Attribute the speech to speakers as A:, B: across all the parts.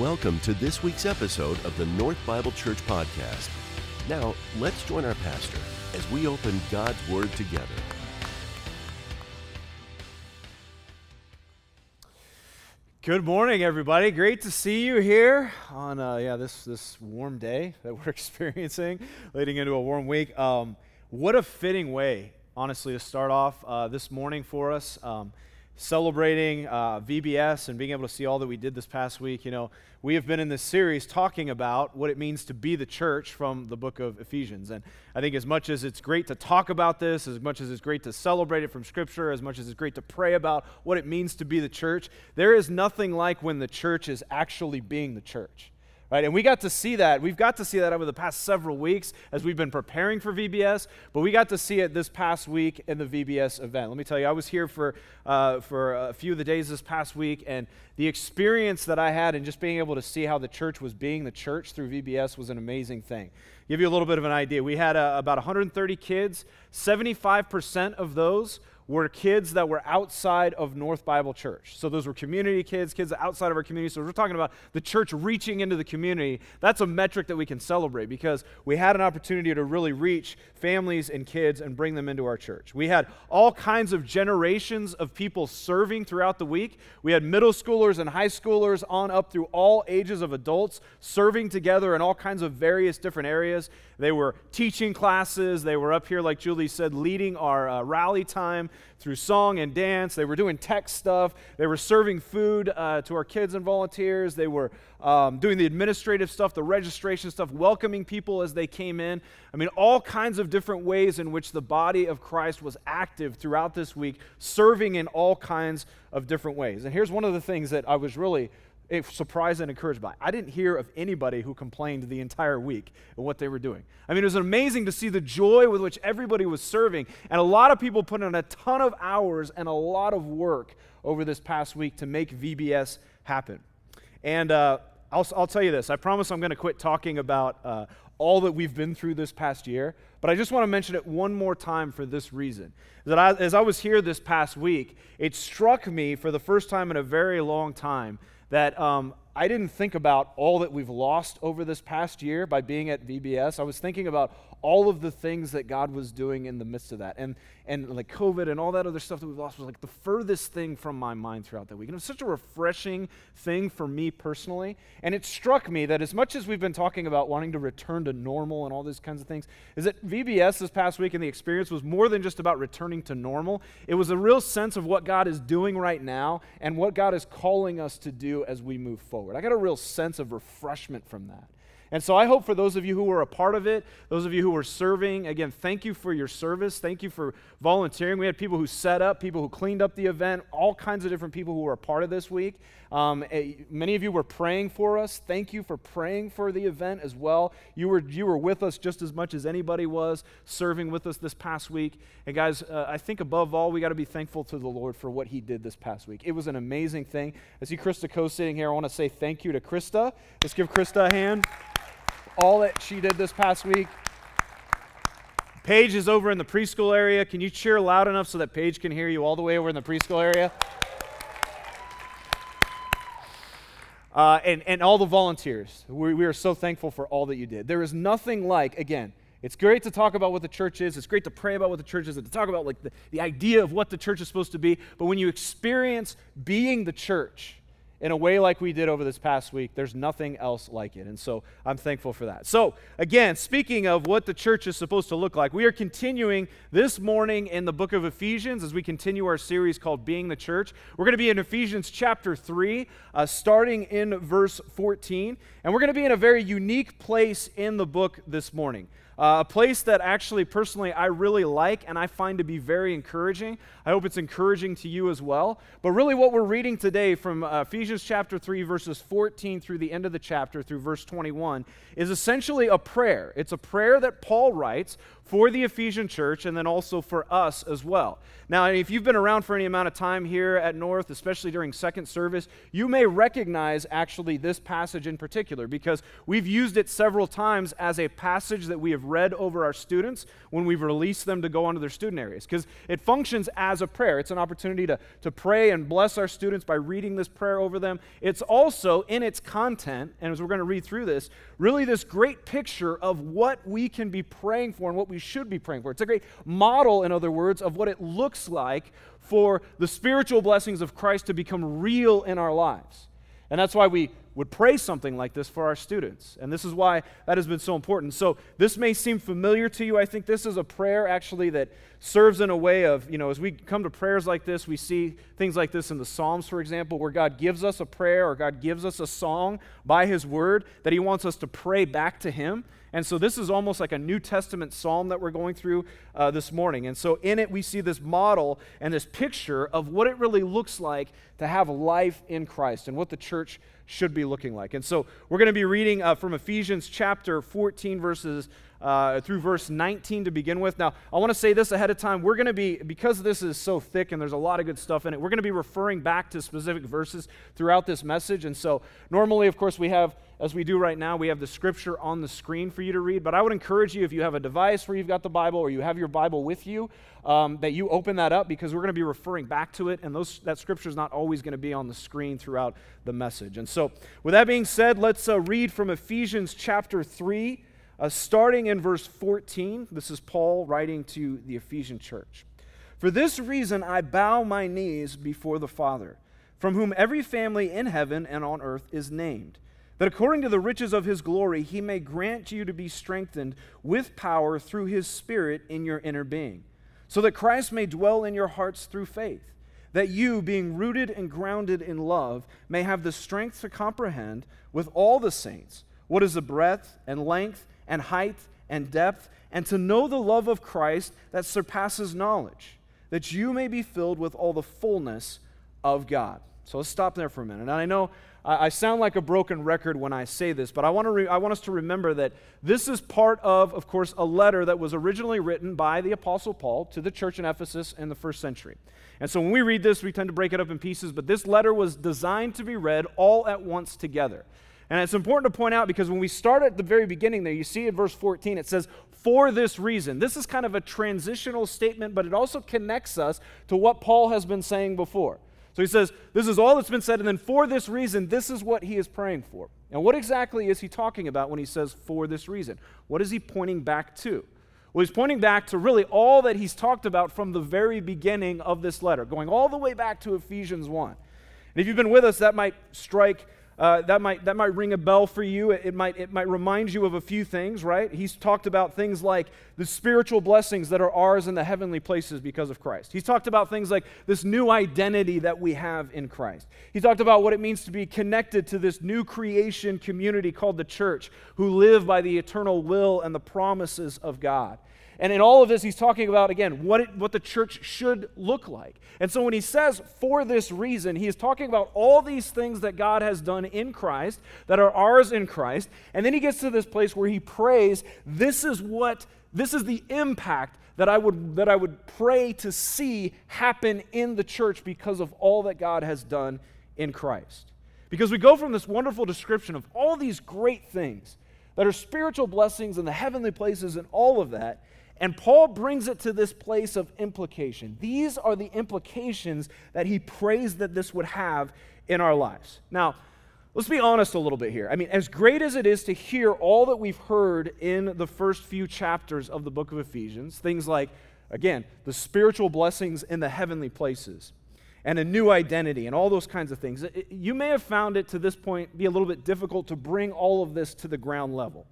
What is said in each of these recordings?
A: Welcome to this week's episode of the North Bible Church Podcast. Now, let's join our pastor as we open God's Word together.
B: Good morning, everybody. Great to see you here on uh, yeah this this warm day that we're experiencing, leading into a warm week. Um, what a fitting way, honestly, to start off uh, this morning for us. Um, celebrating uh, VBS and being able to see all that we did this past week. You know, we have been in this series talking about what it means to be the church from the book of Ephesians. And I think as much as it's great to talk about this, as much as it's great to celebrate it from Scripture, as much as it's great to pray about what it means to be the church, there is nothing like when the church is actually being the church. Right? And we got to see that. We've got to see that over the past several weeks as we've been preparing for VBS, but we got to see it this past week in the VBS event. Let me tell you, I was here for, uh, for a few of the days this past week, and the experience that I had in just being able to see how the church was being the church through VBS was an amazing thing. Give you a little bit of an idea. We had uh, about 130 kids, 75% of those were kids that were outside of North Bible Church. So those were community kids, kids outside of our community. So we're talking about the church reaching into the community. That's a metric that we can celebrate because we had an opportunity to really reach families and kids and bring them into our church. We had all kinds of generations of people serving throughout the week. We had middle schoolers and high schoolers on up through all ages of adults serving together in all kinds of various different areas. They were teaching classes. They were up here, like Julie said, leading our uh, rally time through song and dance. They were doing tech stuff. They were serving food uh, to our kids and volunteers. They were um, doing the administrative stuff, the registration stuff, welcoming people as they came in. I mean, all kinds of different ways in which the body of Christ was active throughout this week, serving in all kinds of different ways. And here's one of the things that I was really surprised and encouraged by. I didn't hear of anybody who complained the entire week of what they were doing. I mean, it was amazing to see the joy with which everybody was serving, and a lot of people put in a ton of hours and a lot of work over this past week to make VBS happen. And uh, I'll, I'll, tell you this I promise I'm going to quit talking about uh, all that we've been through this past year, but I just want to mention it one more time for this reason. That I, as I was here this past week, it struck me for the first time in a very long time that um, I didn't think about all that we've lost over this past year by being at VBS. I was thinking about all of the things that God was doing in the midst of that. And, and like COVID and all that other stuff that we've lost was like the furthest thing from my mind throughout that week. And it was such a refreshing thing for me personally. And it struck me that as much as we've been talking about wanting to return to normal and all these kinds of things, is that VBS this past week and the experience was more than just about returning to normal. It was a real sense of what God is doing right now and what God is calling us to do as we move forward. I got a real sense of refreshment from that. And so I hope for those of you who were a part of it, those of you who were serving, again, thank you for your service. Thank you for volunteering. We had people who set up, people who cleaned up the event, all kinds of different people who were a part of this week. Um, eh, many of you were praying for us. Thank you for praying for the event as well. You were, you were with us just as much as anybody was serving with us this past week. And guys, uh, I think above all, we got to be thankful to the Lord for what He did this past week. It was an amazing thing. I see Krista Coe sitting here. I want to say thank you to Krista. Let's give Krista a hand all that she did this past week. Paige is over in the preschool area. Can you cheer loud enough so that Paige can hear you all the way over in the preschool area? Uh, and, and all the volunteers. We, we are so thankful for all that you did. There is nothing like, again, it's great to talk about what the church is. It's great to pray about what the church is and to talk about like the, the idea of what the church is supposed to be. But when you experience being the church, in a way like we did over this past week, there's nothing else like it. And so I'm thankful for that. So, again, speaking of what the church is supposed to look like, we are continuing this morning in the book of Ephesians as we continue our series called Being the Church. We're going to be in Ephesians chapter 3, uh, starting in verse 14. And we're going to be in a very unique place in the book this morning. Uh, a place that actually, personally, I really like and I find to be very encouraging. I hope it's encouraging to you as well. But really, what we're reading today from uh, Ephesians chapter 3, verses 14 through the end of the chapter, through verse 21, is essentially a prayer. It's a prayer that Paul writes for the Ephesian church and then also for us as well. Now, if you've been around for any amount of time here at North, especially during second service, you may recognize actually this passage in particular because we've used it several times as a passage that we have read over our students when we've released them to go onto their student areas, because it functions as a prayer. It's an opportunity to, to pray and bless our students by reading this prayer over them. It's also in its content, and as we're going to read through this, really this great picture of what we can be praying for and what we should be praying for. It's a great model, in other words, of what it looks like for the spiritual blessings of Christ to become real in our lives. And that's why we would pray something like this for our students. And this is why that has been so important. So, this may seem familiar to you. I think this is a prayer actually that serves in a way of, you know, as we come to prayers like this, we see things like this in the Psalms, for example, where God gives us a prayer or God gives us a song by His word that He wants us to pray back to Him. And so this is almost like a New Testament psalm that we're going through uh, this morning. And so in it, we see this model and this picture of what it really looks like to have life in Christ and what the church should be looking like. And so we're going to be reading uh, from Ephesians chapter 14, verses uh, through verse 19 to begin with. Now, I want to say this ahead of time. We're going to be, because this is so thick and there's a lot of good stuff in it, we're going to be referring back to specific verses throughout this message. And so, normally, of course, we have, as we do right now, we have the scripture on the screen for you to read. But I would encourage you, if you have a device where you've got the Bible or you have your Bible with you, um, that you open that up because we're going to be referring back to it. And those, that scripture is not always going to be on the screen throughout the message. And so, with that being said, let's uh, read from Ephesians chapter 3 uh, starting in verse 14, this is Paul writing to the Ephesian church. For this reason I bow my knees before the Father, from whom every family in heaven and on earth is named, that according to the riches of his glory he may grant you to be strengthened with power through his Spirit in your inner being, so that Christ may dwell in your hearts through faith, that you, being rooted and grounded in love, may have the strength to comprehend with all the saints what is the breadth and length and height and depth, and to know the love of Christ that surpasses knowledge, that you may be filled with all the fullness of God. So let's stop there for a minute. And I know I sound like a broken record when I say this, but I want, to re- I want us to remember that this is part of, of course, a letter that was originally written by the Apostle Paul to the church in Ephesus in the first century. And so when we read this, we tend to break it up in pieces, but this letter was designed to be read all at once together. And it's important to point out because when we start at the very beginning there, you see in verse 14, it says, for this reason. This is kind of a transitional statement, but it also connects us to what Paul has been saying before. So he says, This is all that's been said, and then for this reason, this is what he is praying for. And what exactly is he talking about when he says for this reason? What is he pointing back to? Well, he's pointing back to really all that he's talked about from the very beginning of this letter, going all the way back to Ephesians 1. And if you've been with us, that might strike uh, that, might, that might ring a bell for you. It, it, might, it might remind you of a few things, right? He's talked about things like the spiritual blessings that are ours in the heavenly places because of Christ. He's talked about things like this new identity that we have in Christ. He talked about what it means to be connected to this new creation community called the church, who live by the eternal will and the promises of God. And in all of this, he's talking about, again, what, it, what the church should look like. And so when he says, for this reason, he is talking about all these things that God has done in Christ, that are ours in Christ. And then he gets to this place where he prays, this is what, this is the impact that I would, that I would pray to see happen in the church because of all that God has done in Christ. Because we go from this wonderful description of all these great things that are spiritual blessings in the heavenly places and all of that and Paul brings it to this place of implication. These are the implications that he prays that this would have in our lives. Now, let's be honest a little bit here. I mean, as great as it is to hear all that we've heard in the first few chapters of the book of Ephesians, things like, again, the spiritual blessings in the heavenly places and a new identity and all those kinds of things, you may have found it to this point be a little bit difficult to bring all of this to the ground level.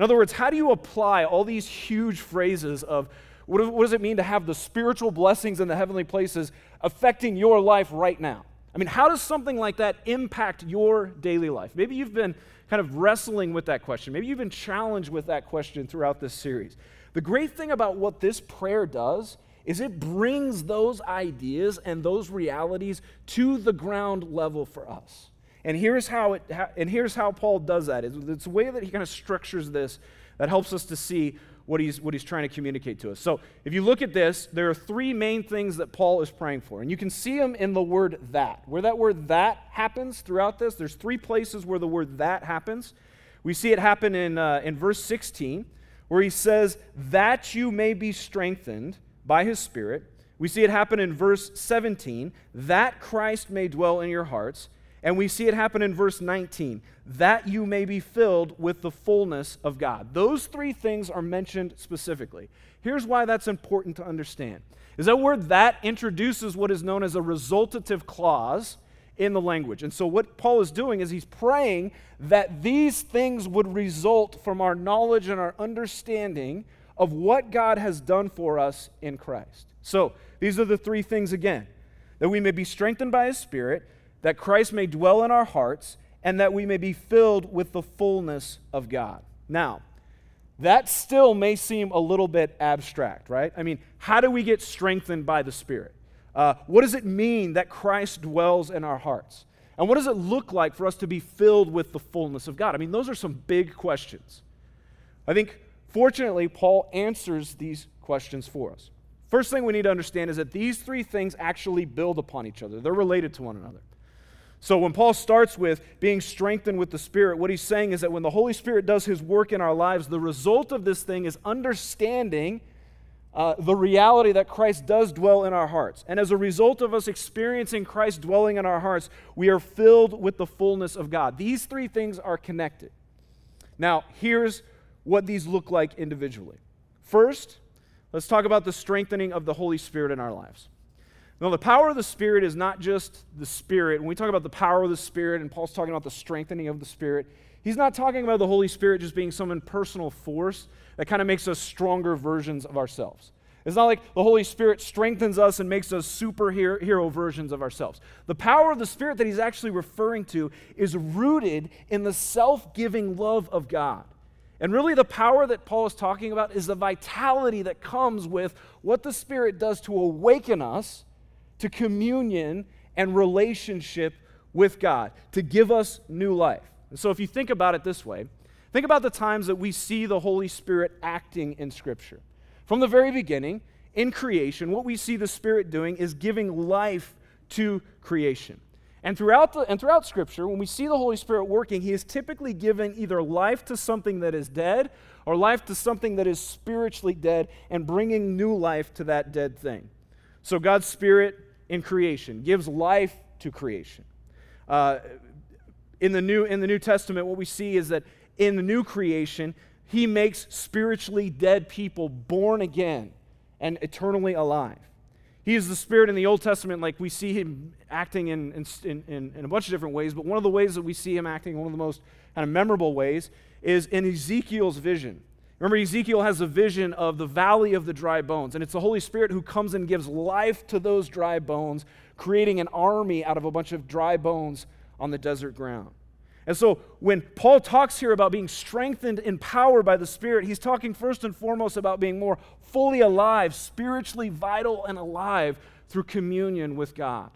B: In other words, how do you apply all these huge phrases of what, does it mean to have the spiritual blessings in the heavenly places affecting your life right now? I mean, how does something like that impact your daily life? Maybe you've been kind of wrestling with that question. Maybe you've been challenged with that question throughout this series. The great thing about what this prayer does is it brings those ideas and those realities to the ground level for us. And here's how it and here's how Paul does that. It's, the way that he kind of structures this that helps us to see what he's what he's trying to communicate to us. So, if you look at this, there are three main things that Paul is praying for. And you can see them in the word that. Where that word that happens throughout this, there's three places where the word that happens. We see it happen in uh, in verse 16 where he says, That you may be strengthened by his Spirit. We see it happen in verse 17, that Christ may dwell in your hearts. And we see it happen in verse 19, that you may be filled with the fullness of God. Those three things are mentioned specifically. Here's why that's important to understand. Is that word that introduces what is known as a resultative clause in the language. And so what Paul is doing is he's praying that these things would result from our knowledge and our understanding of what God has done for us in Christ. So, these are the three things again that we may be strengthened by his spirit, that Christ may dwell in our hearts, and that we may be filled with the fullness of God. Now, that still may seem a little bit abstract, right? I mean, how do we get strengthened by the Spirit? Uh, what does it mean that Christ dwells in our hearts? And what does it look like for us to be filled with the fullness of God? I mean, those are some big questions. I think, fortunately, Paul answers these questions for us. First thing we need to understand is that these three things actually build upon each other, they're related to one another. So when Paul starts with being strengthened with the Spirit, what he's saying is that when the Holy Spirit does his work in our lives, the result of this thing is understanding uh, the reality that Christ does dwell in our hearts. And as a result of us experiencing Christ dwelling in our hearts, we are filled with the fullness of God. These three things are connected. Now, here's what these look like individually. First, let's talk about the strengthening of the Holy Spirit in our lives. Now, the power of the Spirit is not just the Spirit. When we talk about the power of the Spirit, and Paul's talking about the strengthening of the Spirit, he's not talking about the Holy Spirit just being some impersonal force that kind of makes us stronger versions of ourselves. It's not like the Holy Spirit strengthens us and makes us superhero versions of ourselves. The power of the Spirit that he's actually referring to is rooted in the self giving love of God. And really, the power that Paul is talking about is the vitality that comes with what the Spirit does to awaken us to communion and relationship with God, to give us new life. And so, if you think about it this way, think about the times that we see the Holy Spirit acting in Scripture. From the very beginning, in creation, what we see the Spirit doing is giving life to creation. And throughout, the, and throughout Scripture, when we see the Holy Spirit working, He is typically giving either life to something that is dead or life to something that is spiritually dead and bringing new life to that dead thing. So God's Spirit in creation, gives life to creation. Uh, in, the new, in the New Testament, what we see is that in the new creation, he makes spiritually dead people born again and eternally alive. He is the Spirit in the Old Testament, like we see him acting in, in, in, in, a bunch of different ways, but one of the ways that we see him acting, one of the most kind of memorable ways, is in Ezekiel's vision. Remember, Ezekiel has a vision of the valley of the dry bones, and it's the Holy Spirit who comes and gives life to those dry bones, creating an army out of a bunch of dry bones on the desert ground. And so, when Paul talks here about being strengthened in power by the Spirit, he's talking first and foremost about being more fully alive, spiritually vital and alive through communion with God.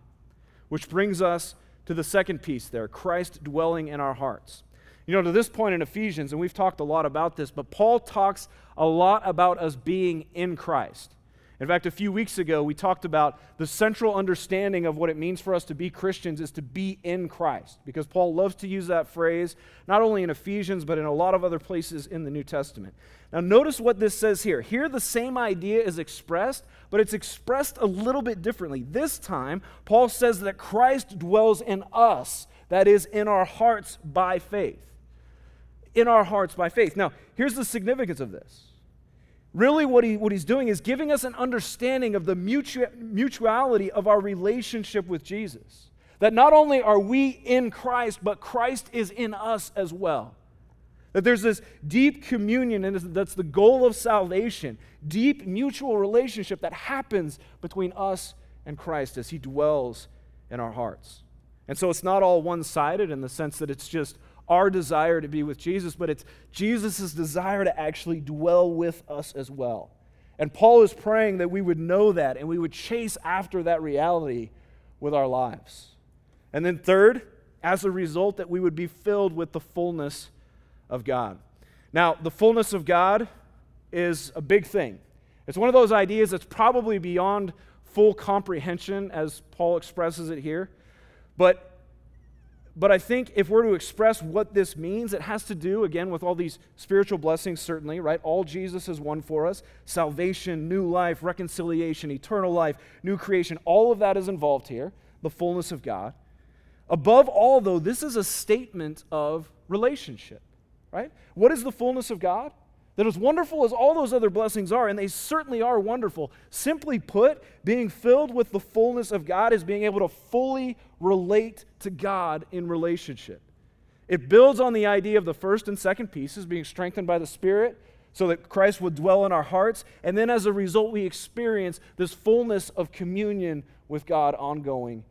B: Which brings us to the second piece there Christ dwelling in our hearts. You know, to this point in Ephesians, and we've talked a lot about this, but Paul talks a lot about us being in Christ. In fact, a few weeks ago, we talked about the central understanding of what it means for us to be Christians is to be in Christ, because Paul loves to use that phrase not only in Ephesians, but in a lot of other places in the New Testament. Now, notice what this says here. Here, the same idea is expressed, but it's expressed a little bit differently. This time, Paul says that Christ dwells in us, that is, in our hearts by faith in our hearts by faith. Now, here's the significance of this. Really, what, he, what he's doing is giving us an understanding of the mutu- mutuality of our relationship with Jesus. That not only are we in Christ, but Christ is in us as well. That there's this deep communion, and that's the goal of salvation deep mutual relationship that happens between us and Christ as He dwells in our hearts. And so it's not all one sided in the sense that it's just our desire to be with Jesus, but it's Jesus' desire to actually dwell with us as well. And Paul is praying that we would know that and we would chase after that reality with our lives. And then, third, as a result, that we would be filled with the fullness of God. Now, the fullness of God is a big thing. It's one of those ideas that's probably beyond full comprehension, as Paul expresses it here. But but I think if we're to express what this means, it has to do, again, with all these spiritual blessings, certainly, right? All Jesus has won for us salvation, new life, reconciliation, eternal life, new creation. All of that is involved here, the fullness of God. Above all, though, this is a statement of relationship, right? What is the fullness of God? That as wonderful as all those other blessings are, and they certainly are wonderful, simply put, being filled with the fullness of God is being able to fully relate to God in relationship. It builds on the idea of the first and second pieces being strengthened by the Spirit so that Christ would dwell in our hearts. And then as a result, we experience this fullness of communion with God ongoing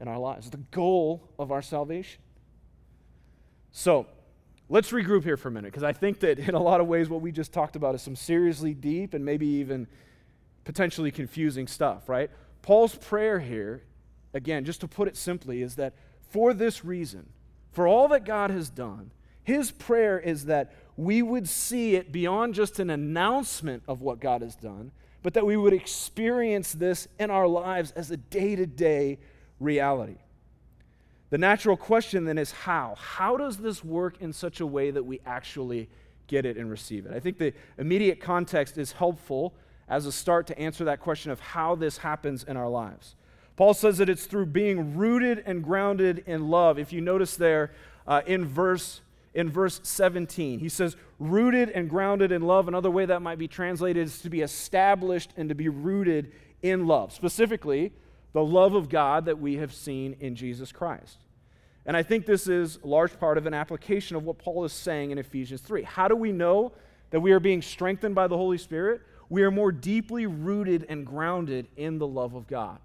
B: in our lives. The goal of our salvation. So, let's regroup here for a minute because I think that in a lot of ways what we just talked about is some seriously deep and maybe even potentially confusing stuff, right? Paul's prayer here, again, just to put it simply, is that for this reason, for all that God has done, his prayer is that we would see it beyond just an announcement of what God has done, but that we would experience this in our lives as a day to day reality. The natural question then is how? How does this work in such a way that we actually get it and receive it? I think the immediate context is helpful as a start to answer that question of how this happens in our lives. Paul says that it's through being rooted and grounded in love. If you notice there uh, in verse in verse 17, he says, rooted and grounded in love. Another way that might be translated is to be established and to be rooted in love. Specifically, the love of God that we have seen in Jesus Christ. And I think this is a large part of an application of what Paul is saying in Ephesians 3. How do we know that we are being strengthened by the Holy Spirit? We are more deeply rooted and grounded in the love of God.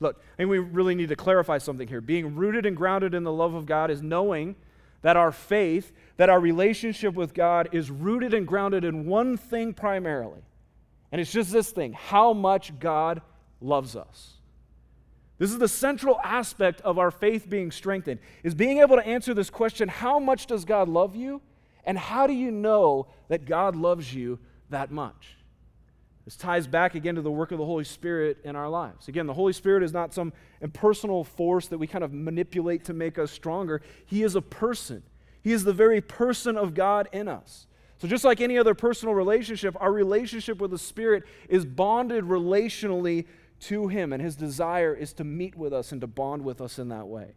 B: Look, I think we really need to clarify something here. Being rooted and grounded in the love of God is knowing that our faith, that our relationship with God is rooted and grounded in one thing primarily. And it's just this thing how much God loves us. This is the central aspect of our faith being strengthened, is being able to answer this question, how much does God love you? And how do you know that God loves you that much? This ties back again to the work of the Holy Spirit in our lives. Again, the Holy Spirit is not some impersonal force that we kind of manipulate to make us stronger. He is a person, He is the very person of God in us. So, just like any other personal relationship, our relationship with the Spirit is bonded relationally to Him, and His desire is to meet with us and to bond with us in that way.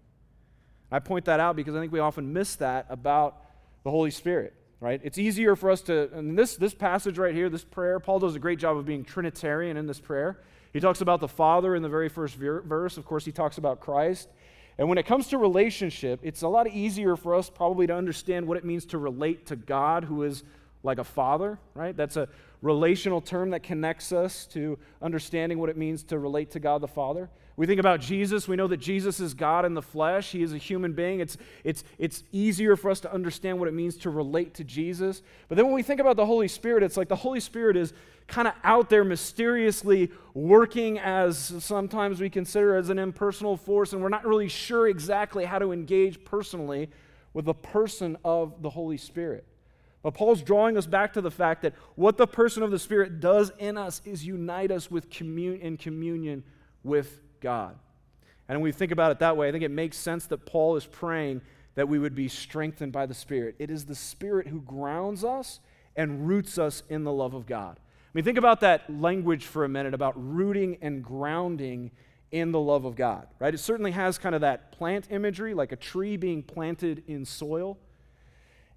B: I point that out because I think we often miss that about the Holy Spirit, right? It's easier for us to, and this, this passage right here, this prayer, Paul does a great job of being Trinitarian in this prayer. He talks about the Father in the very first verse. Of course, he talks about Christ. And when it comes to relationship, it's a lot easier for us probably to understand what it means to relate to God, who is like a father, right? That's a relational term that connects us to understanding what it means to relate to God the Father. We think about Jesus, we know that Jesus is God in the flesh. He is a human being. It's, it's, it's easier for us to understand what it means to relate to Jesus. But then when we think about the Holy Spirit, it's like the Holy Spirit is kind of out there mysteriously working as sometimes we consider as an impersonal force, and we're not really sure exactly how to engage personally with the person of the Holy Spirit. But Paul's drawing us back to the fact that what the person of the Spirit does in us is unite us with commun- in communion with God. And when we think about it that way, I think it makes sense that Paul is praying that we would be strengthened by the Spirit. It is the Spirit who grounds us and roots us in the love of God. I mean, think about that language for a minute about rooting and grounding in the love of God, right? It certainly has kind of that plant imagery, like a tree being planted in soil.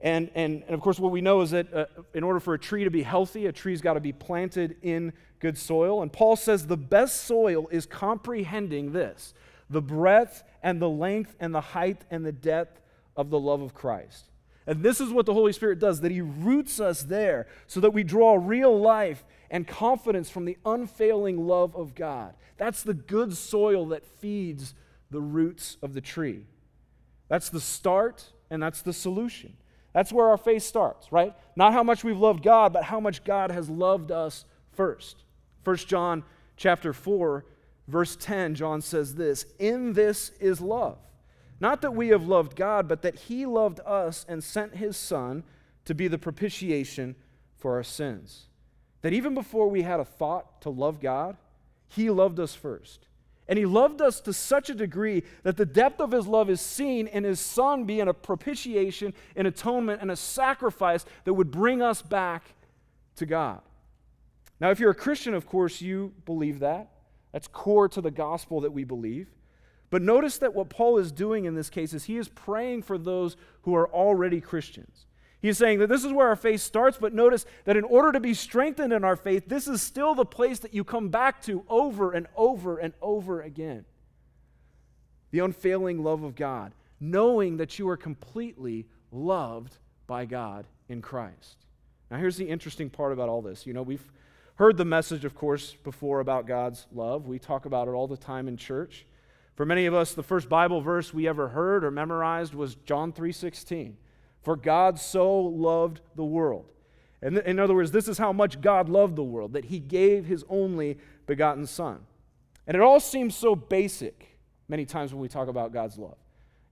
B: And, and, and of course, what we know is that uh, in order for a tree to be healthy, a tree's got to be planted in good soil. And Paul says the best soil is comprehending this the breadth and the length and the height and the depth of the love of Christ. And this is what the Holy Spirit does, that He roots us there so that we draw real life and confidence from the unfailing love of God. That's the good soil that feeds the roots of the tree. That's the start and that's the solution. That's where our faith starts, right? Not how much we've loved God, but how much God has loved us first. 1 John chapter 4, verse 10, John says this, "In this is love, not that we have loved God, but that he loved us and sent his son to be the propitiation for our sins." That even before we had a thought to love God, he loved us first. And he loved us to such a degree that the depth of his love is seen in his son being a propitiation, an atonement, and a sacrifice that would bring us back to God. Now, if you're a Christian, of course, you believe that. That's core to the gospel that we believe. But notice that what Paul is doing in this case is he is praying for those who are already Christians. He's saying that this is where our faith starts, but notice that in order to be strengthened in our faith, this is still the place that you come back to over and over and over again. The unfailing love of God, knowing that you are completely loved by God in Christ. Now, here's the interesting part about all this. You know, we've heard the message, of course, before about God's love. We talk about it all the time in church. For many of us, the first Bible verse we ever heard or memorized was John 3:16. For God so loved the world. And in other words, this is how much God loved the world, that he gave his only begotten Son. And it all seems so basic many times when we talk about God's love.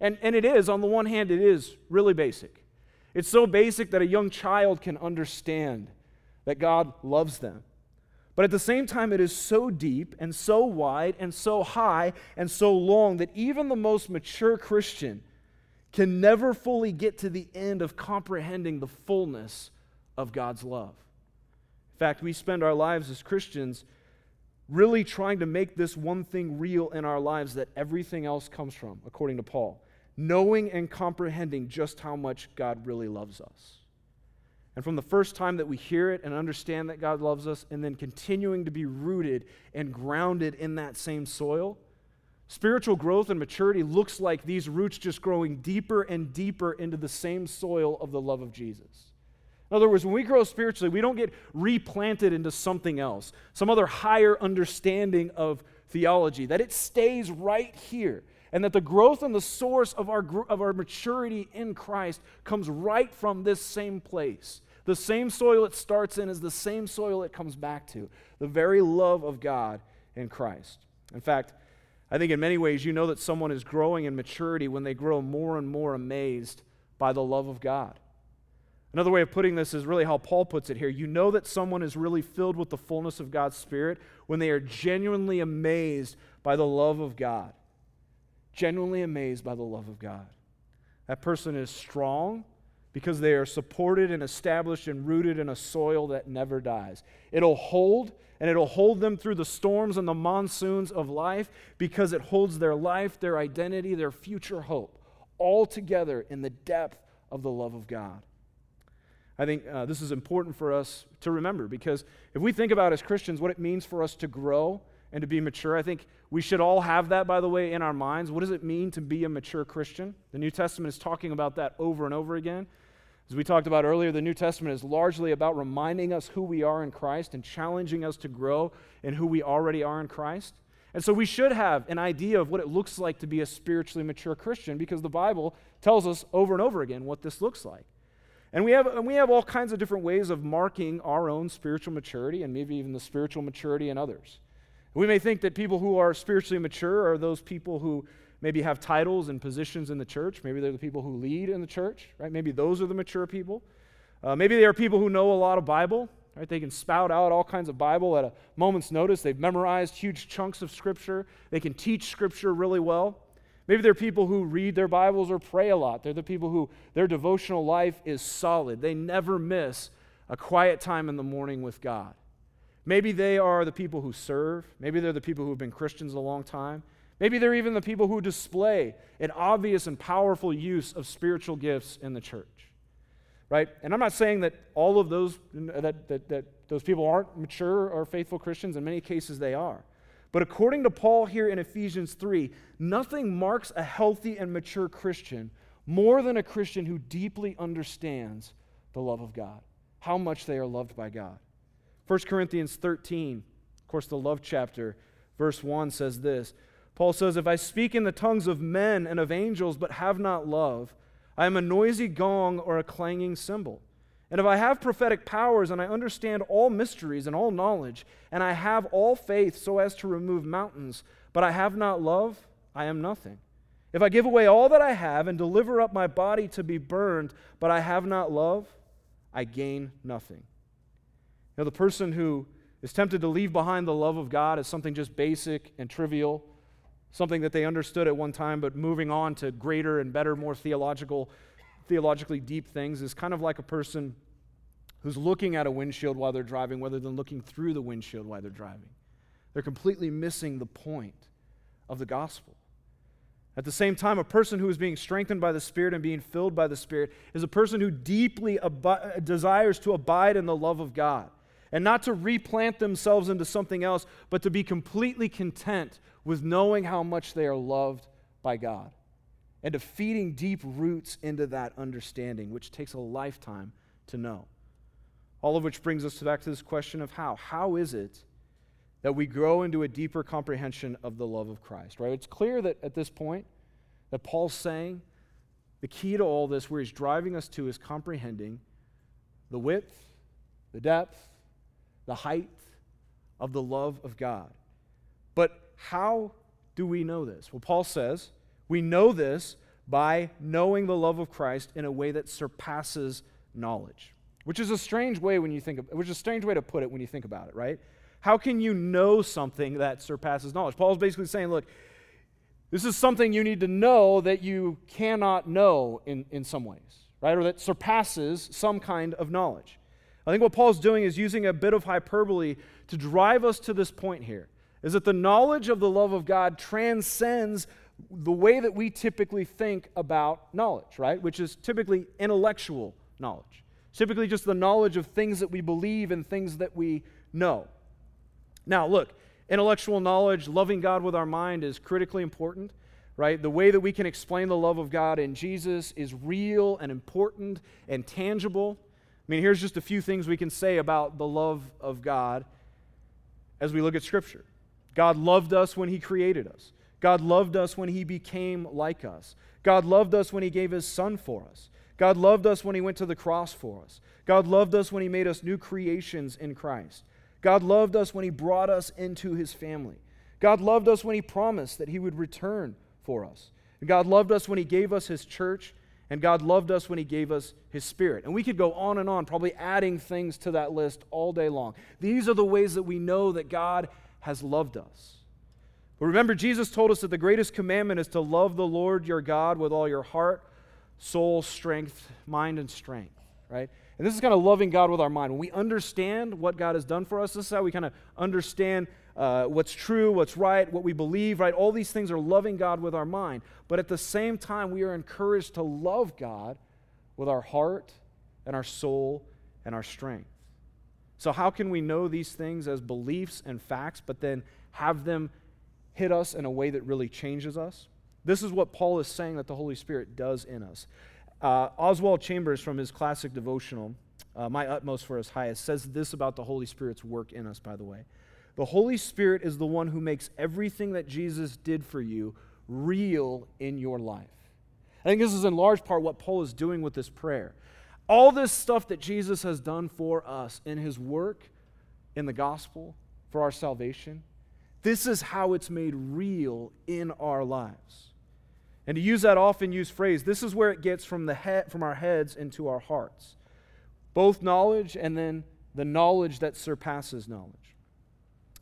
B: And, and it is, on the one hand, it is really basic. It's so basic that a young child can understand that God loves them. But at the same time, it is so deep and so wide and so high and so long that even the most mature Christian can never fully get to the end of comprehending the fullness of God's love. In fact, we spend our lives as Christians really trying to make this one thing real in our lives that everything else comes from, according to Paul knowing and comprehending just how much God really loves us. And from the first time that we hear it and understand that God loves us, and then continuing to be rooted and grounded in that same soil, Spiritual growth and maturity looks like these roots just growing deeper and deeper into the same soil of the love of Jesus. In other words, when we grow spiritually, we don't get replanted into something else, some other higher understanding of theology, that it stays right here. And that the growth and the source of our, of our maturity in Christ comes right from this same place. The same soil it starts in is the same soil it comes back to the very love of God in Christ. In fact, I think in many ways you know that someone is growing in maturity when they grow more and more amazed by the love of God. Another way of putting this is really how Paul puts it here. You know that someone is really filled with the fullness of God's Spirit when they are genuinely amazed by the love of God. Genuinely amazed by the love of God. That person is strong because they are supported and established and rooted in a soil that never dies. It'll hold and it'll hold them through the storms and the monsoons of life because it holds their life, their identity, their future hope, all together in the depth of the love of God. I think uh, this is important for us to remember because if we think about as Christians what it means for us to grow and to be mature, I think we should all have that, by the way, in our minds. What does it mean to be a mature Christian? The New Testament is talking about that over and over again. As we talked about earlier, the New Testament is largely about reminding us who we are in Christ and challenging us to grow in who we already are in Christ. And so we should have an idea of what it looks like to be a spiritually mature Christian because the Bible tells us over and over again what this looks like. And we have, and we have all kinds of different ways of marking our own spiritual maturity and maybe even the spiritual maturity in others. We may think that people who are spiritually mature are those people who maybe have titles and positions in the church. Maybe they're the people who lead in the church, right? Maybe those are the mature people. Uh, maybe they are people who know a lot of Bible, right? They can spout out all kinds of Bible at a moment's notice. They've memorized huge chunks of Scripture. They can teach Scripture really well. Maybe they're people who read their Bibles or pray a lot. They're the people who their devotional life is solid. They never miss a quiet time in the morning with God. Maybe they are the people who serve. Maybe they're the people who have been Christians a long time. Maybe they're even the people who display an obvious and powerful use of spiritual gifts in the church. Right? And I'm not saying that all of those that, that, that those people aren't mature or faithful Christians. In many cases, they are. But according to Paul here in Ephesians 3, nothing marks a healthy and mature Christian more than a Christian who deeply understands the love of God, how much they are loved by God. 1 Corinthians 13, of course, the love chapter, verse 1 says this Paul says, If I speak in the tongues of men and of angels, but have not love, I am a noisy gong or a clanging cymbal. And if I have prophetic powers and I understand all mysteries and all knowledge, and I have all faith so as to remove mountains, but I have not love, I am nothing. If I give away all that I have and deliver up my body to be burned, but I have not love, I gain nothing. Now, the person who is tempted to leave behind the love of God as something just basic and trivial, something that they understood at one time, but moving on to greater and better, more theological, theologically deep things is kind of like a person who's looking at a windshield while they're driving rather than looking through the windshield while they're driving. They're completely missing the point of the gospel. At the same time, a person who is being strengthened by the Spirit and being filled by the Spirit is a person who deeply desires to abide in the love of God and not to replant themselves into something else, but to be completely content with knowing how much they are loved by God and to feeding deep roots into that understanding, which takes a lifetime to know. All of which brings us back to this question of how. How is it that we grow into a deeper comprehension of the love of Christ, right? It's clear that at this point that Paul's saying the key to all this, where he's driving us to, is comprehending the width, the depth, the height of the love of God. But how do we know this? Well, Paul says we know this by knowing the love of Christ in a way that surpasses knowledge, which is a strange way when you think of, which is a strange way to put it when you think about it, right? How can you know something that surpasses knowledge? Paul's basically saying, look, this is something you need to know that you cannot know in, in some ways, right? Or that surpasses some kind of knowledge. I think what Paul's doing is using a bit of hyperbole to drive us to this point here is that the knowledge of the love of God transcends the way that we typically think about knowledge, right? Which is typically intellectual knowledge. Typically just the knowledge of things that we believe and things that we know. Now, look, intellectual knowledge, loving God with our mind is critically important, right? The way that we can explain the love of God in Jesus is real and important and tangible. I mean, here's just a few things we can say about the love of God as we look at Scripture. God loved us when He created us. God loved us when He became like us. God loved us when He gave His Son for us. God loved us when He went to the cross for us. God loved us when He made us new creations in Christ. God loved us when He brought us into His family. God loved us when He promised that He would return for us. And God loved us when He gave us His church. And God loved us when He gave us His Spirit. And we could go on and on, probably adding things to that list all day long. These are the ways that we know that God has loved us. But remember, Jesus told us that the greatest commandment is to love the Lord your God with all your heart, soul, strength, mind, and strength, right? And this is kind of loving God with our mind. When we understand what God has done for us, this is how we kind of understand uh, what's true, what's right, what we believe, right? All these things are loving God with our mind. But at the same time, we are encouraged to love God with our heart and our soul and our strength. So, how can we know these things as beliefs and facts, but then have them hit us in a way that really changes us? This is what Paul is saying that the Holy Spirit does in us. Uh, Oswald Chambers, from his classic devotional, uh, My Utmost for His Highest, says this about the Holy Spirit's work in us, by the way. The Holy Spirit is the one who makes everything that Jesus did for you real in your life. I think this is in large part what Paul is doing with this prayer. All this stuff that Jesus has done for us in his work, in the gospel, for our salvation, this is how it's made real in our lives. And to use that often used phrase, this is where it gets from, the head, from our heads into our hearts. Both knowledge and then the knowledge that surpasses knowledge.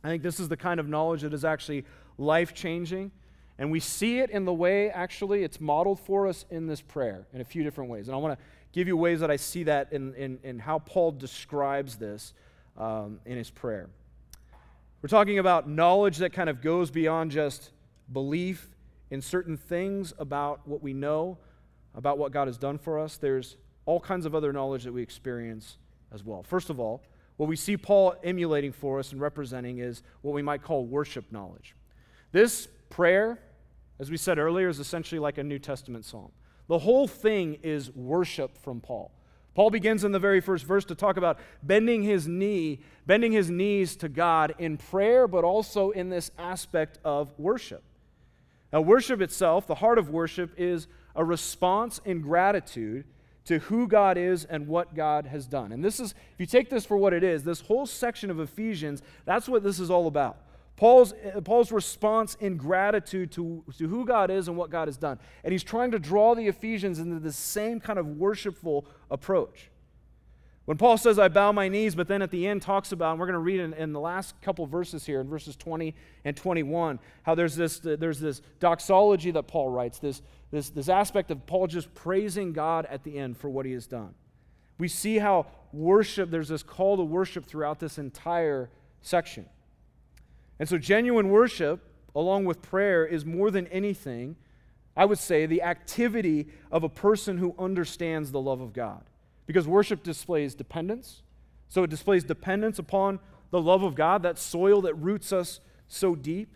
B: I think this is the kind of knowledge that is actually life changing. And we see it in the way, actually, it's modeled for us in this prayer in a few different ways. And I want to give you ways that I see that in, in, in how Paul describes this um, in his prayer. We're talking about knowledge that kind of goes beyond just belief in certain things about what we know, about what God has done for us, there's all kinds of other knowledge that we experience as well. First of all, what we see Paul emulating for us and representing is what we might call worship knowledge. This prayer, as we said earlier, is essentially like a New Testament psalm. The whole thing is worship from Paul. Paul begins in the very first verse to talk about bending his knee, bending his knees to God in prayer, but also in this aspect of worship. Now, worship itself, the heart of worship, is a response in gratitude to who God is and what God has done. And this is, if you take this for what it is, this whole section of Ephesians, that's what this is all about. Paul's, Paul's response in gratitude to, to who God is and what God has done. And he's trying to draw the Ephesians into the same kind of worshipful approach. When Paul says, I bow my knees, but then at the end talks about, and we're going to read in, in, the last couple verses here, in verses 20 and 21, how there's this, there's this doxology that Paul writes, this, this, this aspect of Paul just praising God at the end for what he has done. We see how worship, there's this call to worship throughout this entire section. And so, genuine worship, along with prayer, is more than anything, I would say, the activity of a person who understands the love of God. Because worship displays dependence. So it displays dependence upon the love of God, that soil that roots us so deep.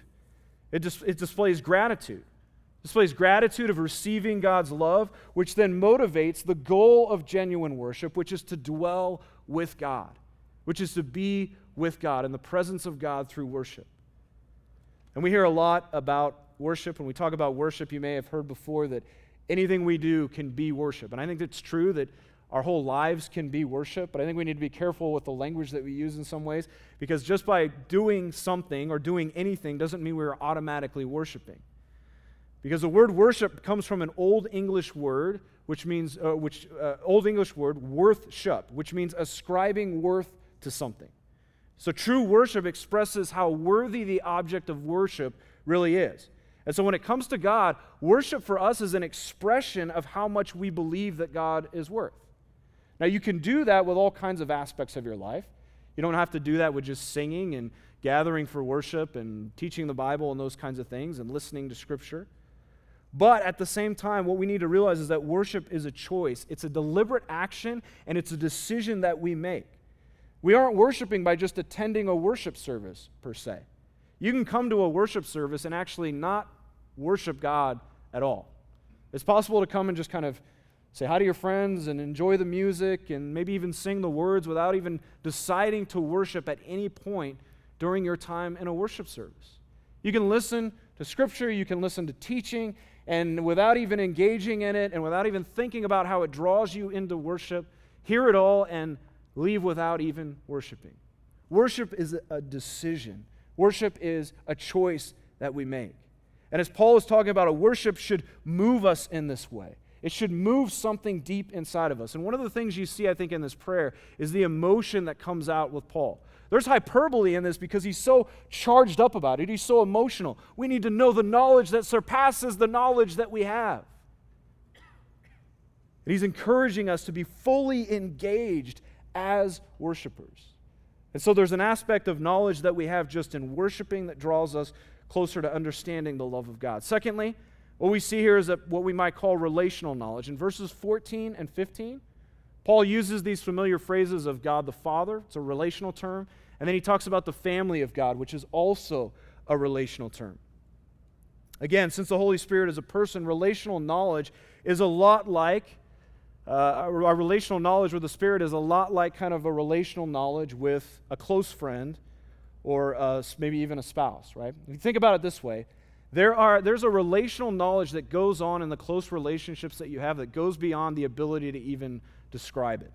B: It, dis- it displays gratitude. It displays gratitude of receiving God's love, which then motivates the goal of genuine worship, which is to dwell with God, which is to be with God in the presence of God through worship. And we hear a lot about worship. When we talk about worship, you may have heard before that anything we do can be worship. And I think it's true that our whole lives can be worship, but I think we need to be careful with the language that we use in some ways because just by doing something or doing anything doesn't mean we're automatically worshiping. Because the word worship comes from an old English word, which means, uh, which, uh, old English word, worthship, which means ascribing worth to something. So true worship expresses how worthy the object of worship really is. And so when it comes to God, worship for us is an expression of how much we believe that God is worth. Now, you can do that with all kinds of aspects of your life. You don't have to do that with just singing and gathering for worship and teaching the Bible and those kinds of things and listening to Scripture. But at the same time, what we need to realize is that worship is a choice, it's a deliberate action, and it's a decision that we make. We aren't worshiping by just attending a worship service, per se. You can come to a worship service and actually not worship God at all. It's possible to come and just kind of say hi to your friends and enjoy the music and maybe even sing the words without even deciding to worship at any point during your time in a worship service. You can listen to scripture, you can listen to teaching, and without even engaging in it and without even thinking about how it draws you into worship, hear it all and leave without even worshiping. Worship is a decision, worship is a choice that we make. And as Paul is talking about, a worship should move us in this way. It should move something deep inside of us. And one of the things you see, I think, in this prayer is the emotion that comes out with Paul. There's hyperbole in this because he's so charged up about it. He's so emotional. We need to know the knowledge that surpasses the knowledge that we have. And he's encouraging us to be fully engaged as worshipers. And so there's an aspect of knowledge that we have just in worshiping that draws us closer to understanding the love of God. Secondly, what we see here is a, what we might call relational knowledge. In verses 14 and 15, Paul uses these familiar phrases of God the Father, it's a relational term, and then he talks about the family of God, which is also a relational term. Again, since the Holy Spirit is a person, relational knowledge is a lot like uh, our relational knowledge with the Spirit is a lot like kind of a relational knowledge with a close friend or uh, maybe even a spouse, right? If you think about it this way, there are, there's a relational knowledge that goes on in the close relationships that you have that goes beyond the ability to even describe it.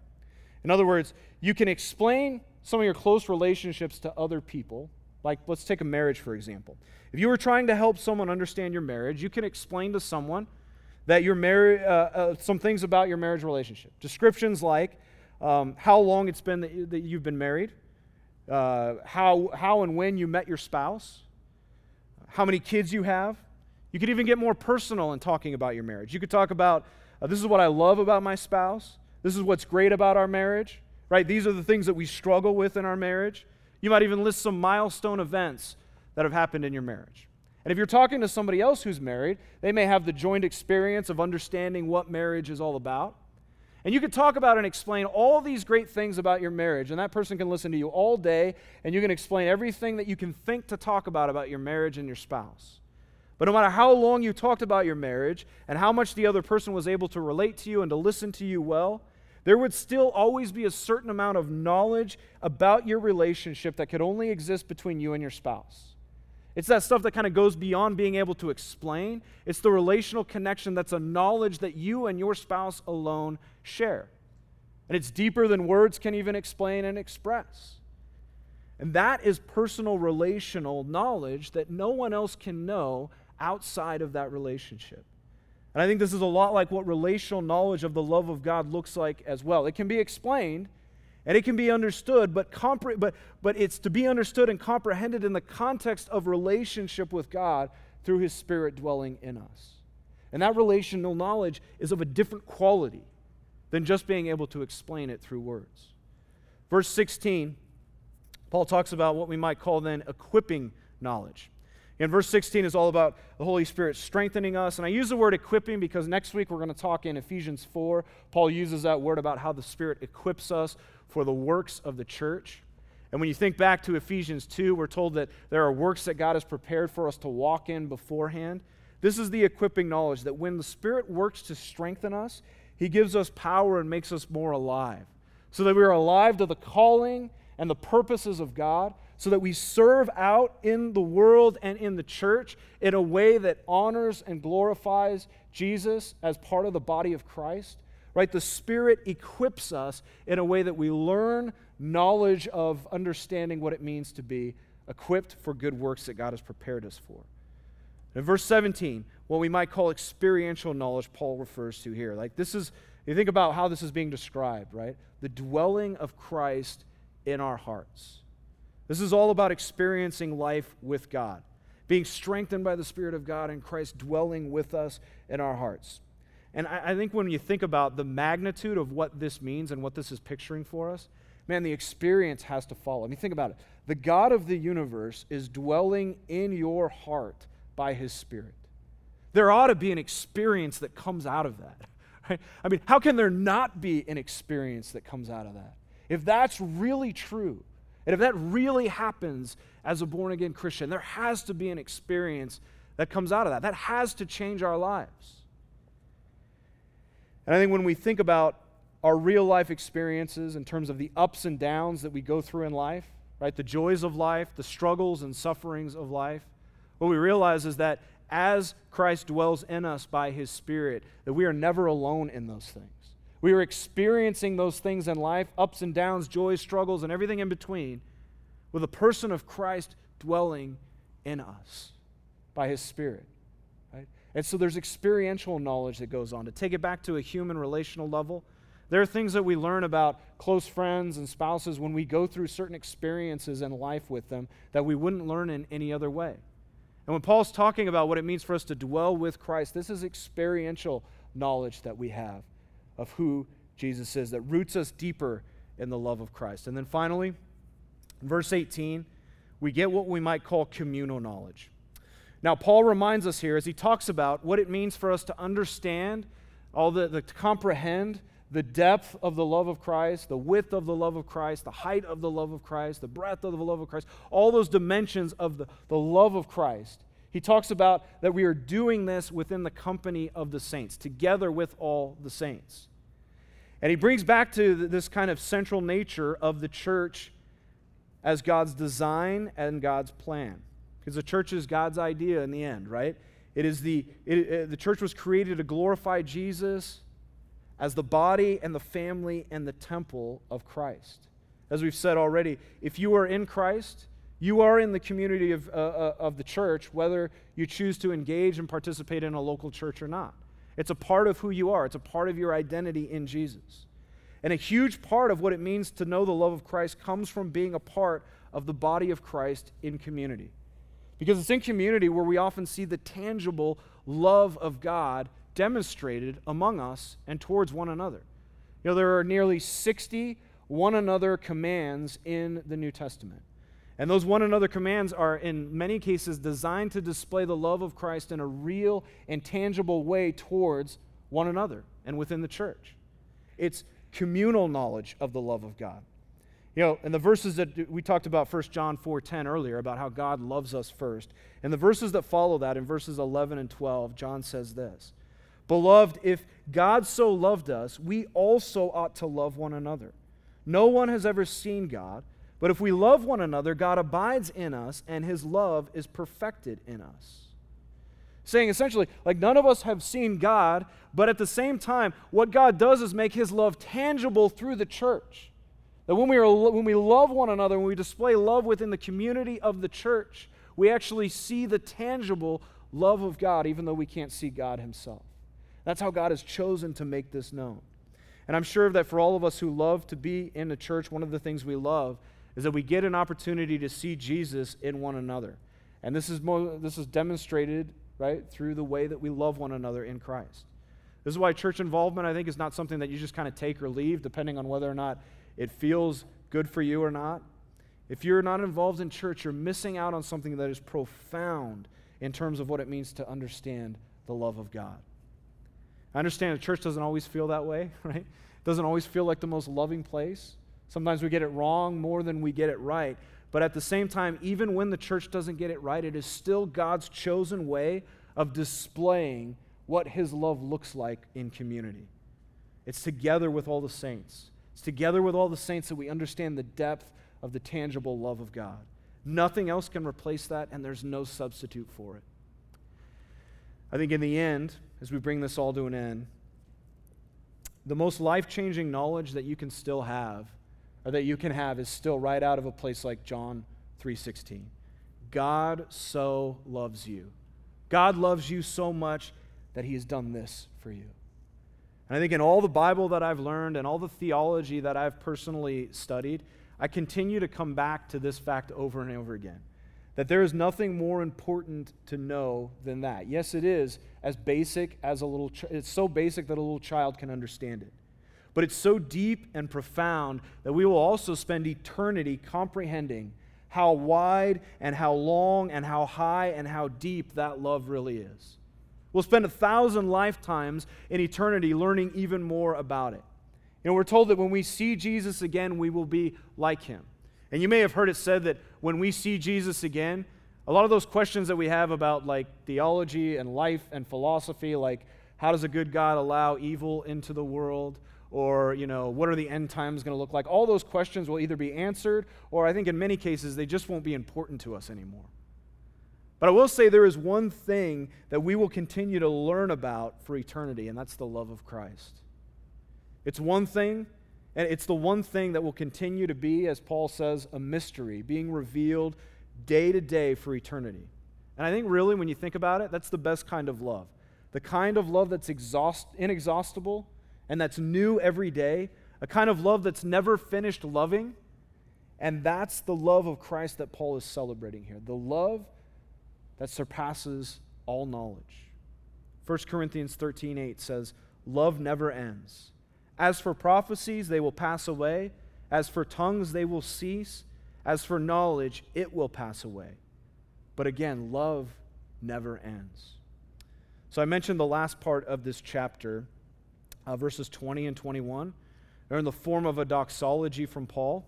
B: In other words, you can explain some of your close relationships to other people. Like, let's take a marriage, for example. If you were trying to help someone understand your marriage, you can explain to someone that your marriage, uh, uh, some things about your marriage relationship. Descriptions like um, how long it's been that, you, that you've been married, uh, how, how and when you met your spouse, how many kids you have. You could even get more personal in talking about your marriage. You could talk about uh, this is what I love about my spouse, this is what's great about our marriage, right? These are the things that we struggle with in our marriage. You might even list some milestone events that have happened in your marriage. And if you're talking to somebody else who's married, they may have the joint experience of understanding what marriage is all about. And you could talk about and explain all these great things about your marriage, and that person can listen to you all day, and you can explain everything that you can think to talk about about your marriage and your spouse. But no matter how long you talked about your marriage and how much the other person was able to relate to you and to listen to you well, there would still always be a certain amount of knowledge about your relationship that could only exist between you and your spouse. It's that stuff that kind of goes beyond being able to explain. It's the relational connection that's a knowledge that you and your spouse alone share. And it's deeper than words can even explain and express. And that is personal relational knowledge that no one else can know outside of that relationship. And I think this is a lot like what relational knowledge of the love of God looks like as well. It can be explained, And it can be understood, but, compre- but, but it's to be understood and comprehended in the context of relationship with God through His Spirit dwelling in us. And that relational knowledge is of a different quality than just being able to explain it through words. Verse 16, Paul talks about what we might call then equipping knowledge. And verse 16 is all about the Holy Spirit strengthening us. And I use the word equipping because next week we're going to talk in Ephesians 4. Paul uses that word about how the Spirit equips us for the works of the church. And when you think back to Ephesians 2, we're told that there are works that God has prepared for us to walk in beforehand. This is the equipping knowledge that when the Spirit works to strengthen us, He gives us power and makes us more alive. So that we are alive to the calling and the purposes of God, so that we serve out in the world and in the church in a way that honors and glorifies Jesus as part of the body of Christ right? The Spirit equips us in a way that we learn knowledge of understanding what it means to be equipped for good works that God has prepared us for. In verse 17, what we might call experiential knowledge, Paul refers to here. Like this is, you think about how this is being described, right? The dwelling of Christ in our hearts. This is all about experiencing life with God, being strengthened by the Spirit of God and Christ dwelling with us in our hearts. And I, I, think when you think about the magnitude of what this means and what this is picturing for us, man, the experience has to follow. I mean, think about it. The God of the universe is dwelling in your heart by his Spirit. There ought to be an experience that comes out of that. Right? I mean, how can there not be an experience that comes out of that? If that's really true, and if that really happens as a born again Christian, there has to be an experience that comes out of that. That has to change our lives. And I think when we think about our real life experiences in terms of the ups and downs that we go through in life, right, the joys of life, the struggles and sufferings of life, what we realize is that as Christ dwells in us by his Spirit, that we are never alone in those things. We are experiencing those things in life, ups and downs, joys, struggles, and everything in between, with a person of Christ dwelling in us by his Spirit. And so there's experiential knowledge that goes on. To take it back to a human relational level, there are things that we learn about close friends and spouses when we go through certain experiences in life with them that we wouldn't learn in any other way. And when Paul's talking about what it means for us to dwell with Christ, this is experiential knowledge that we have of who Jesus is that roots us deeper in the love of Christ. And then finally, verse 18, we get what we might call communal knowledge. Now, Paul reminds us here as he talks about what it means for us to understand, all the, the to comprehend the depth of the love of Christ, the width of the love of Christ, the height of the love of Christ, the breadth of the love of Christ, all those dimensions of the, the love of Christ. He talks about that we are doing this within the company of the saints, together with all the saints. And he brings back to this kind of central nature of the church as God's design and God's plan. Because the church is God's idea in the end, right? It is the, it, it, the church was created to glorify Jesus as the body and the family and the temple of Christ. As we've said already, if you are in Christ, you are in the community of, uh, uh, of the church, whether you choose to engage and participate in a local church or not. It's a part of who you are, it's a part of your identity in Jesus. And a huge part of what it means to know the love of Christ comes from being a part of the body of Christ in community. Because it's in community where we often see the tangible love of God demonstrated among us and towards one another. You know, there are nearly 60 one another commands in the New Testament. And those one another commands are, in many cases, designed to display the love of Christ in a real and tangible way towards one another and within the church. It's communal knowledge of the love of God. You know, in the verses that we talked about 1 John 4:10 earlier about how God loves us first. And the verses that follow that in verses 11 and 12, John says this. Beloved, if God so loved us, we also ought to love one another. No one has ever seen God, but if we love one another, God abides in us and his love is perfected in us. Saying essentially, like none of us have seen God, but at the same time, what God does is make his love tangible through the church. That when we, are, when we love one another, when we display love within the community of the church, we actually see the tangible love of God, even though we can't see God Himself. That's how God has chosen to make this known. And I'm sure that for all of us who love to be in the church, one of the things we love is that we get an opportunity to see Jesus in one another. And this is, more, this is demonstrated, right, through the way that we love one another in Christ. This is why church involvement, I think, is not something that you just kind of take or leave, depending on whether or not it feels good for you or not. If you're not involved in church, you're missing out on something that is profound in terms of what it means to understand the love of God. I understand the church doesn't always feel that way, right? It doesn't always feel like the most loving place. Sometimes we get it wrong more than we get it right. But at the same time, even when the church doesn't get it right, it is still God's chosen way of displaying what his love looks like in community. It's together with all the saints. It's together with all the saints that we understand the depth of the tangible love of God. Nothing else can replace that, and there's no substitute for it. I think in the end, as we bring this all to an end, the most life changing knowledge that you can still have, or that you can have, is still right out of a place like John 3:16. God so loves you. God loves you so much that He has done this for you. And I think in all the Bible that I've learned and all the theology that I've personally studied, I continue to come back to this fact over and over again that there is nothing more important to know than that. Yes, it is as basic as a little ch- it's so basic that a little child can understand it. But it's so deep and profound that we will also spend eternity comprehending how wide and how long and how high and how deep that love really is. We'll spend a thousand lifetimes in eternity learning even more about it. Know, we're told that when we see Jesus again, we will be like him. And you may have heard it said that when we see Jesus again, a lot of those questions that we have about like theology and life and philosophy, like how does a good God allow evil into the world? Or, you know, what are the end times going to look like? All those questions will either be answered, or I think in many cases, they just won't be important to us anymore. But I will say there is one thing that we will continue to learn about for eternity, and that's the love of Christ. It's one thing, and it's the one thing that will continue to be, as Paul says, a mystery, being revealed day to day for eternity. And I think, really, when you think about it, that's the best kind of love. The kind of love that's exhaust, inexhaustible and that's new every day, a kind of love that's never finished loving. And that's the love of Christ that Paul is celebrating here the love that surpasses all knowledge. 1 Corinthians 13 8 says, Love never ends. As for prophecies, they will pass away. As for tongues, they will cease. As for knowledge, it will pass away. But again, love never ends. So I mentioned the last part of this chapter, uh, verses 20 and 21. They're in the form of a doxology from Paul.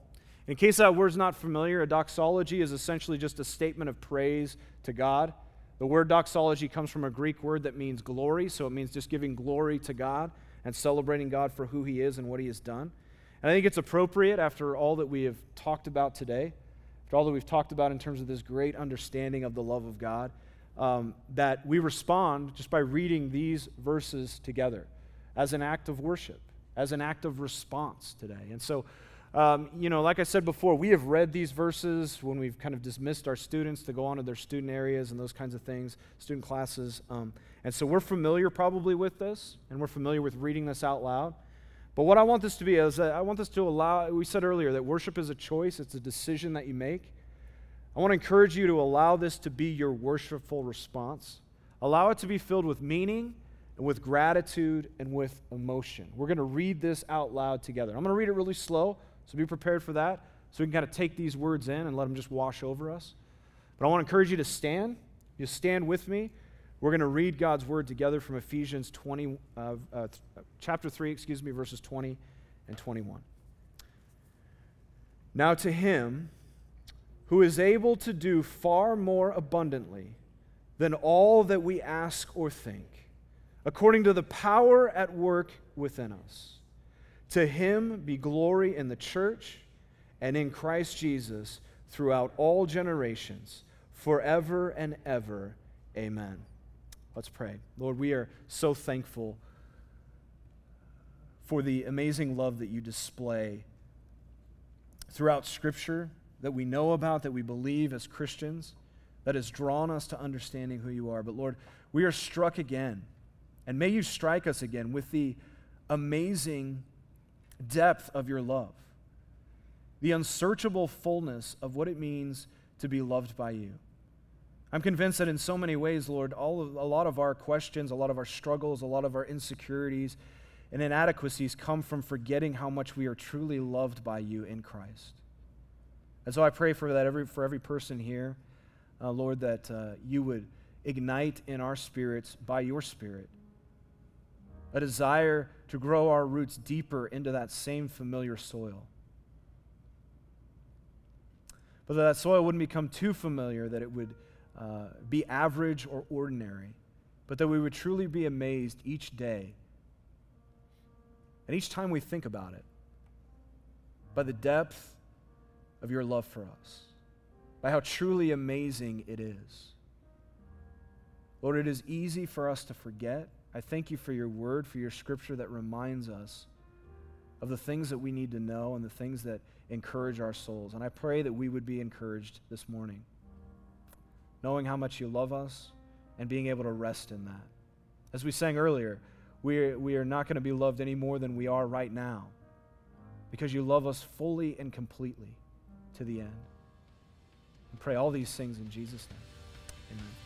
B: In case that word's not familiar, a doxology is essentially just a statement of praise to God. The word doxology comes from a Greek word that means glory, so it means just giving glory to God and celebrating God for who He is and what He has done. And I think it's appropriate after all that we have talked about today, after all that we've talked about in terms of this great understanding of the love of God, um, that we respond just by reading these verses together as an act of worship, as an act of response today. And so, um, you know, like I said before, we have read these verses when we've kind of dismissed our students to go on to their student areas and those kinds of things, student classes. Um, and so we're familiar probably with this, and we're familiar with reading this out loud. But what I want this to be is I want this to allow, we said earlier that worship is a choice, it's a decision that you make. I want to encourage you to allow this to be your worshipful response. Allow it to be filled with meaning and with gratitude and with emotion. We're going to read this out loud together. I'm going to read it really slow so be prepared for that so we can kind of take these words in and let them just wash over us. But I want to encourage you to stand. You stand with me. We're going to read God's word together from Ephesians 20, uh, uh, chapter 3, excuse me, verses 20 and 21. Now to him who is able to do far more abundantly than all that we ask or think, according to the power at work within us. To him be glory in the church and in Christ Jesus throughout all generations, forever and ever. Amen. Let's pray. Lord, we are so thankful for the amazing love that you display throughout Scripture that we know about, that we believe as Christians, that has drawn us to understanding who you are. But Lord, we are struck again, and may you strike us again with the amazing depth of your love, the unsearchable fullness of what it means to be loved by you. I'm convinced that in so many ways, Lord, all of, a lot of our questions, a lot of our struggles, a lot of our insecurities and inadequacies come from forgetting how much we are truly loved by you in Christ. And so I pray for that every, for every person here, uh, Lord, that uh, you would ignite in our spirits by your Spirit a desire to grow our roots deeper into that same familiar soil. But that, that soil wouldn't become too familiar, that it would uh, be average or ordinary, but that we would truly be amazed each day and each time we think about it by the depth of your love for us, by how truly amazing it is. Lord, it is easy for us to forget. I thank you for your word, for your scripture that reminds us of the things that we need to know and the things that encourage our souls. And I pray that we would be encouraged this morning, knowing how much you love us and being able to rest in that. As we sang earlier, we are, we are not going to be loved any more than we are right now because you love us fully and completely to the end. And pray all these things in Jesus' name. Amen.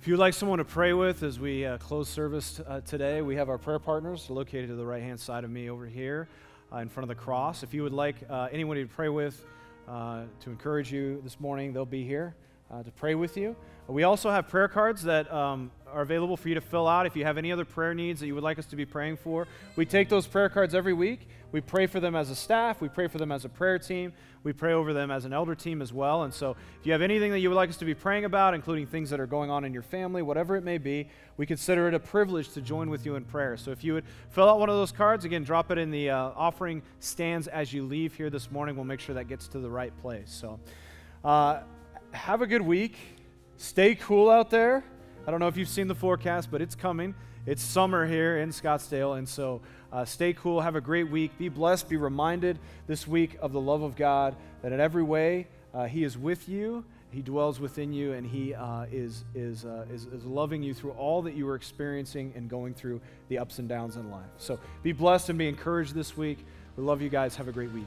B: If you'd like someone to pray with as we uh, close service uh, today, we have our prayer partners located to the right hand side of me over here uh, in front of the cross. If you would like uh, anyone to pray with uh, to encourage you this morning, they'll be here uh, to pray with you. We also have prayer cards that um, are available for you to fill out if you have any other prayer needs that you would like us to be praying for. We take those prayer cards every week. We pray for them as a staff, we pray for them as a prayer team, we pray over them as an elder team as well. And so, if you have anything that you would like us to be praying about, including things that are going on in your family, whatever it may be, we consider it a privilege to join with you in prayer. So, if you would fill out one of those cards, again, drop it in the uh, offering stands as you leave here this morning. We'll make sure that gets to the right place. So, uh, have a good week. Stay cool out there. I don't know if you've seen the forecast, but it's coming. It's summer here in Scottsdale, and so uh, stay cool. Have a great week. Be blessed. Be reminded this week of the love of God, that in every way uh, He is with you, He dwells within you, and He uh, is, is, uh, is, is loving you through all that you are experiencing and going through the ups and downs in life. So be blessed and be encouraged this week. We love you guys. Have a great week.